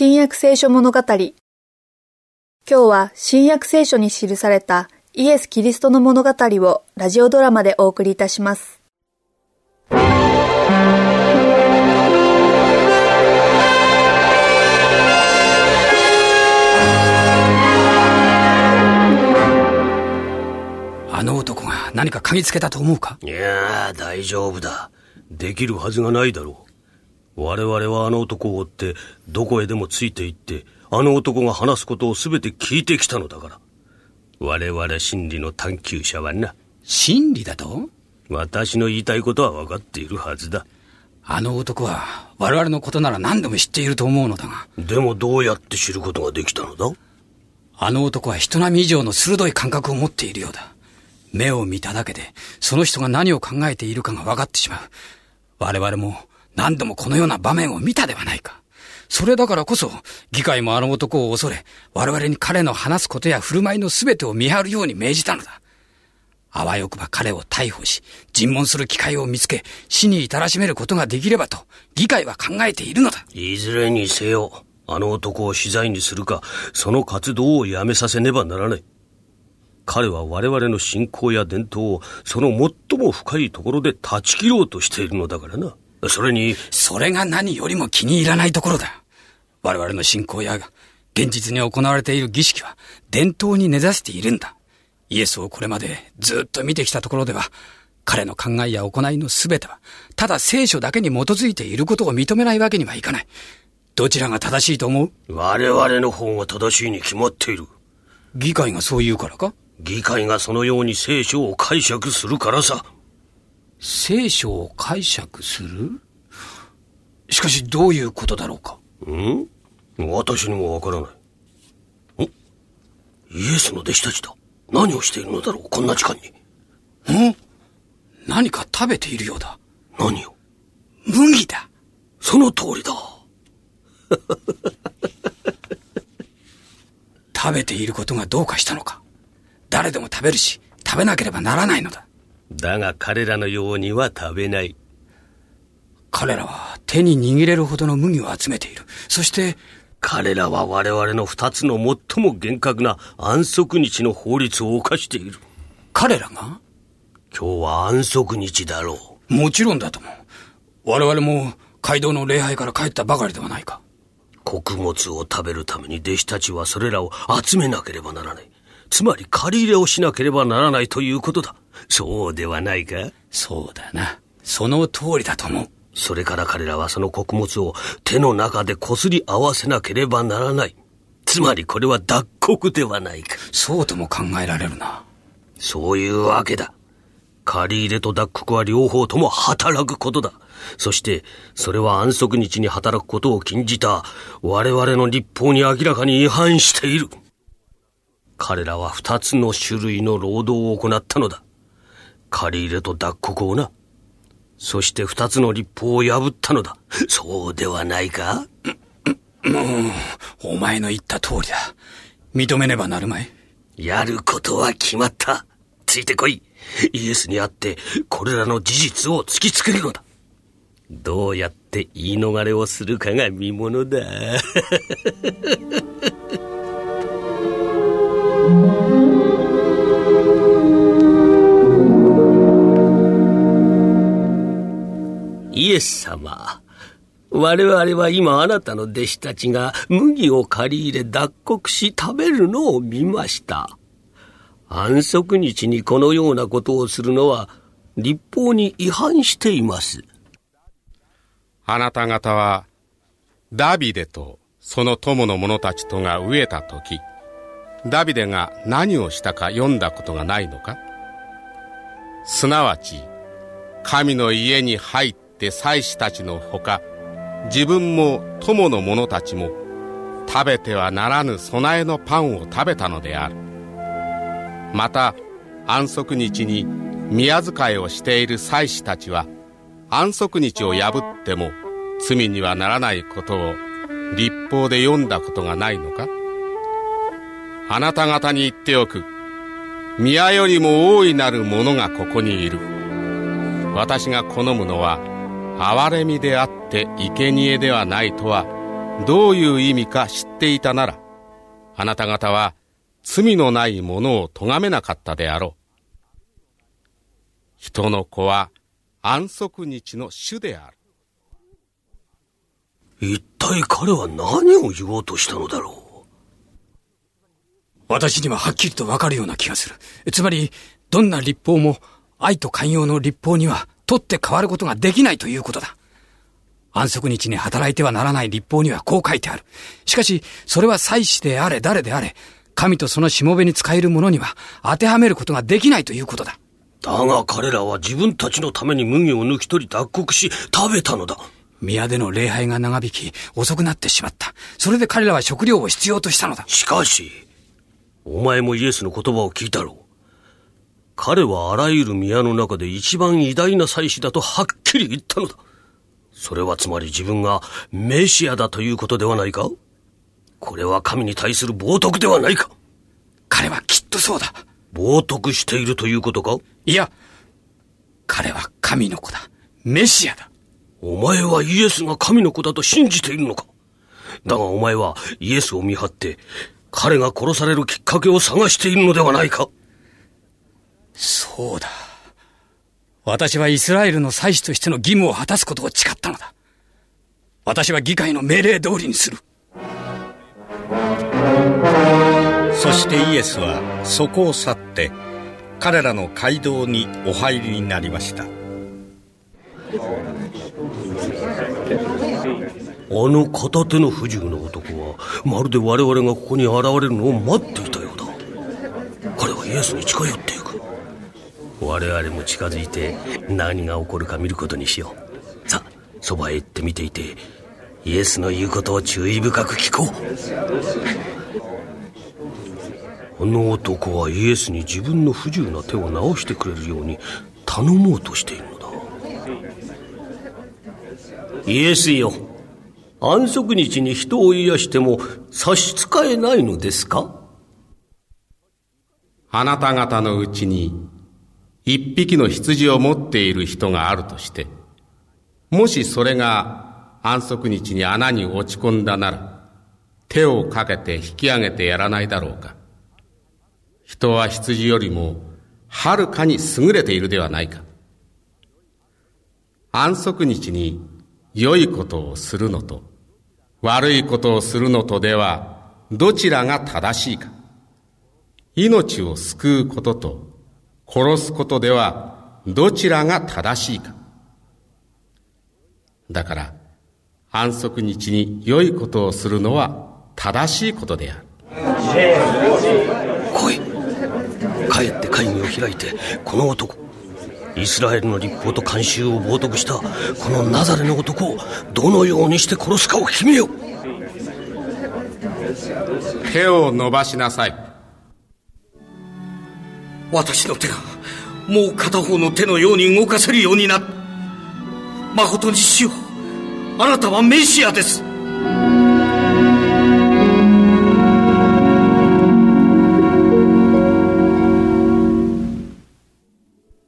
新約聖書物語。今日は新約聖書に記されたイエス・キリストの物語をラジオドラマでお送りいたします。あの男が何か嗅ぎつけたと思うか？いや大丈夫だ。できるはずがないだろう。我々はあの男を追って、どこへでもついて行って、あの男が話すことを全て聞いてきたのだから。我々真理の探求者はな。真理だと？私の言いたいことは分かっているはずだ。あの男は我々のことなら何でも知っていると思うのだが。でもどうやって知ることができたのだ？あの男は人並み以上の鋭い感覚を持っているようだ。目を見ただけで、その人が何を考えているかが分かってしまう。我々も何度もこのような場面を見たではないか。それだからこそ、議会もあの男を恐れ、我々に彼の話すことや振る舞いの全てを見張るように命じたのだ。あわよくば彼を逮捕し、尋問する機会を見つけ、死に至らしめることができればと、議会は考えているのだ。いずれにせよ、あの男を死罪にするか、その活動をやめさせねばならない。彼は我々の信仰や伝統をその最も深いところで断ち切ろうとしているのだからな。それに。それが何よりも気に入らないところだ。我々の信仰や現実に行われている儀式は伝統に根ざしているんだ。イエスをこれまでずっと見てきたところでは、彼の考えや行いの全ては、ただ聖書だけに基づいていることを認めないわけにはいかない。どちらが正しいと思う？我々の方が正しいに決まっている。議会がそう言うからか？議会がそのように聖書を解釈するからさ。聖書を解釈する？しかしどういうことだろうか？ん？私にもわからない。んイエスの弟子たちだ。何をしているのだろう？こんな時間に。ん？何か食べているようだ。何を？麦だ。その通りだ。食べていることがどうかしたのか誰でも食べるし、食べなければならないのだ。だが彼らのようには食べない。彼らは手に握れるほどの麦を集めている。そして、彼らは我々の二つの最も厳格な安息日の法律を犯している。彼らが？今日は安息日だろう。もちろんだとも。我々も街道の礼拝から帰ったばかりではないか。穀物を食べるために弟子たちはそれらを集めなければならない。つまり借り入れをしなければならないということだ。そうではないか？そうだな。その通りだと思う。それから彼らはその穀物を手の中でこすり合わせなければならない。つまりこれは脱穀ではないか。そうとも考えられるな。そういうわけだ。借り入れと脱穀は両方とも働くことだ。そして、それは安息日に働くことを禁じた我々の立法に明らかに違反している。彼らは二つの種類の労働を行ったのだ。借り入れと脱穀をな。そして二つの立法を破ったのだ。そうではないか？もう、お前の言った通りだ。認めねばなるまい。やることは決まった。ついてこい。イエスに会って、これらの事実を突きつけるのだ。どうやって言い逃れをするかが見ものだ。様。我々は今あなたの弟子たちが麦を借り入れ脱穀し食べるのを見ました。安息日にこのようなことをするのは立法に違反しています。あなた方はダビデとその友の者たちとが飢えた時、ダビデが何をしたか読んだことがないのか？すなわち、神の家に入って祭司たちのほか、自分も友の者たちも、食べてはならぬ備えのパンを食べたのである。また、安息日に宮遣いをしている祭司たちは、安息日を破っても罪にはならないことを立法で読んだことがないのかあなた方に言っておく。宮よりも大いなる者がここにいる。私が好むのは、憐れみであって生贄ではないとは、どういう意味か知っていたなら、あなた方は罪のないものを咎めなかったであろう。人の子は安息日の主である。一体彼は何を言おうとしたのだろう？私にははっきりとわかるような気がする。つまり、どんな立法も愛と寛容の立法には取って変わることができないということだ。安息日に働いてはならない立法にはこう書いてある。しかし、それは祭司であれ誰であれ、神とそのしもべに使える者には当てはめることができないということだ。だが彼らは自分たちのために麦を抜き取り脱穀し食べたのだ。宮での礼拝が長引き遅くなってしまった。それで彼らは食料を必要としたのだ。しかし、お前もイエスの言葉を聞いたろう。彼はあらゆる宮の中で一番偉大な祭司だとはっきり言ったのだ。それはつまり自分がメシアだということではないか？これは神に対する冒涜ではないか？彼はきっとそうだ。冒涜しているということか？いや、彼は神の子だ。メシアだ。お前はイエスが神の子だと信じているのか？だがお前はイエスを見張って、彼が殺されるきっかけを探しているのではないか？そうだ。私はイスラエルの祭司としての義務を果たすことを誓ったのだ。私は議会の命令通りにする。そしてイエスはそこを去って彼らの街道にお入りになりましたあの片手の不自由な男はまるで我々がここに現れるのを待っていたようだ彼はイエスに近寄っていく我々も近づいて何が起こるか見ることにしよう。さあそばへ行ってみていてイエスの言うことを注意深く聞こう。あの男はイエスに自分の不自由な手を直してくれるように頼もうとしているのだ。イエスよ安息日に人を癒しても差し支えないのですか？あなた方のうちに一匹の羊を持っている人があるとして、もしそれが安息日に穴に落ち込んだなら、手をかけて引き上げてやらないだろうか。人は羊よりもはるかに優れているではないか。安息日に良いことをするのと悪いことをするのとではどちらが正しいか。命を救うことと殺すことではどちらが正しいか。だから安息日に良いことをするのは正しいことである。来い帰って会議を開いてこの男イスラエルの立法と慣習を冒涜したこのナザレの男をどのようにして殺すかを決めよう手を伸ばしなさい私の手がもう片方の手のように動かせるようになった誠に主よ。あなたはメシアです。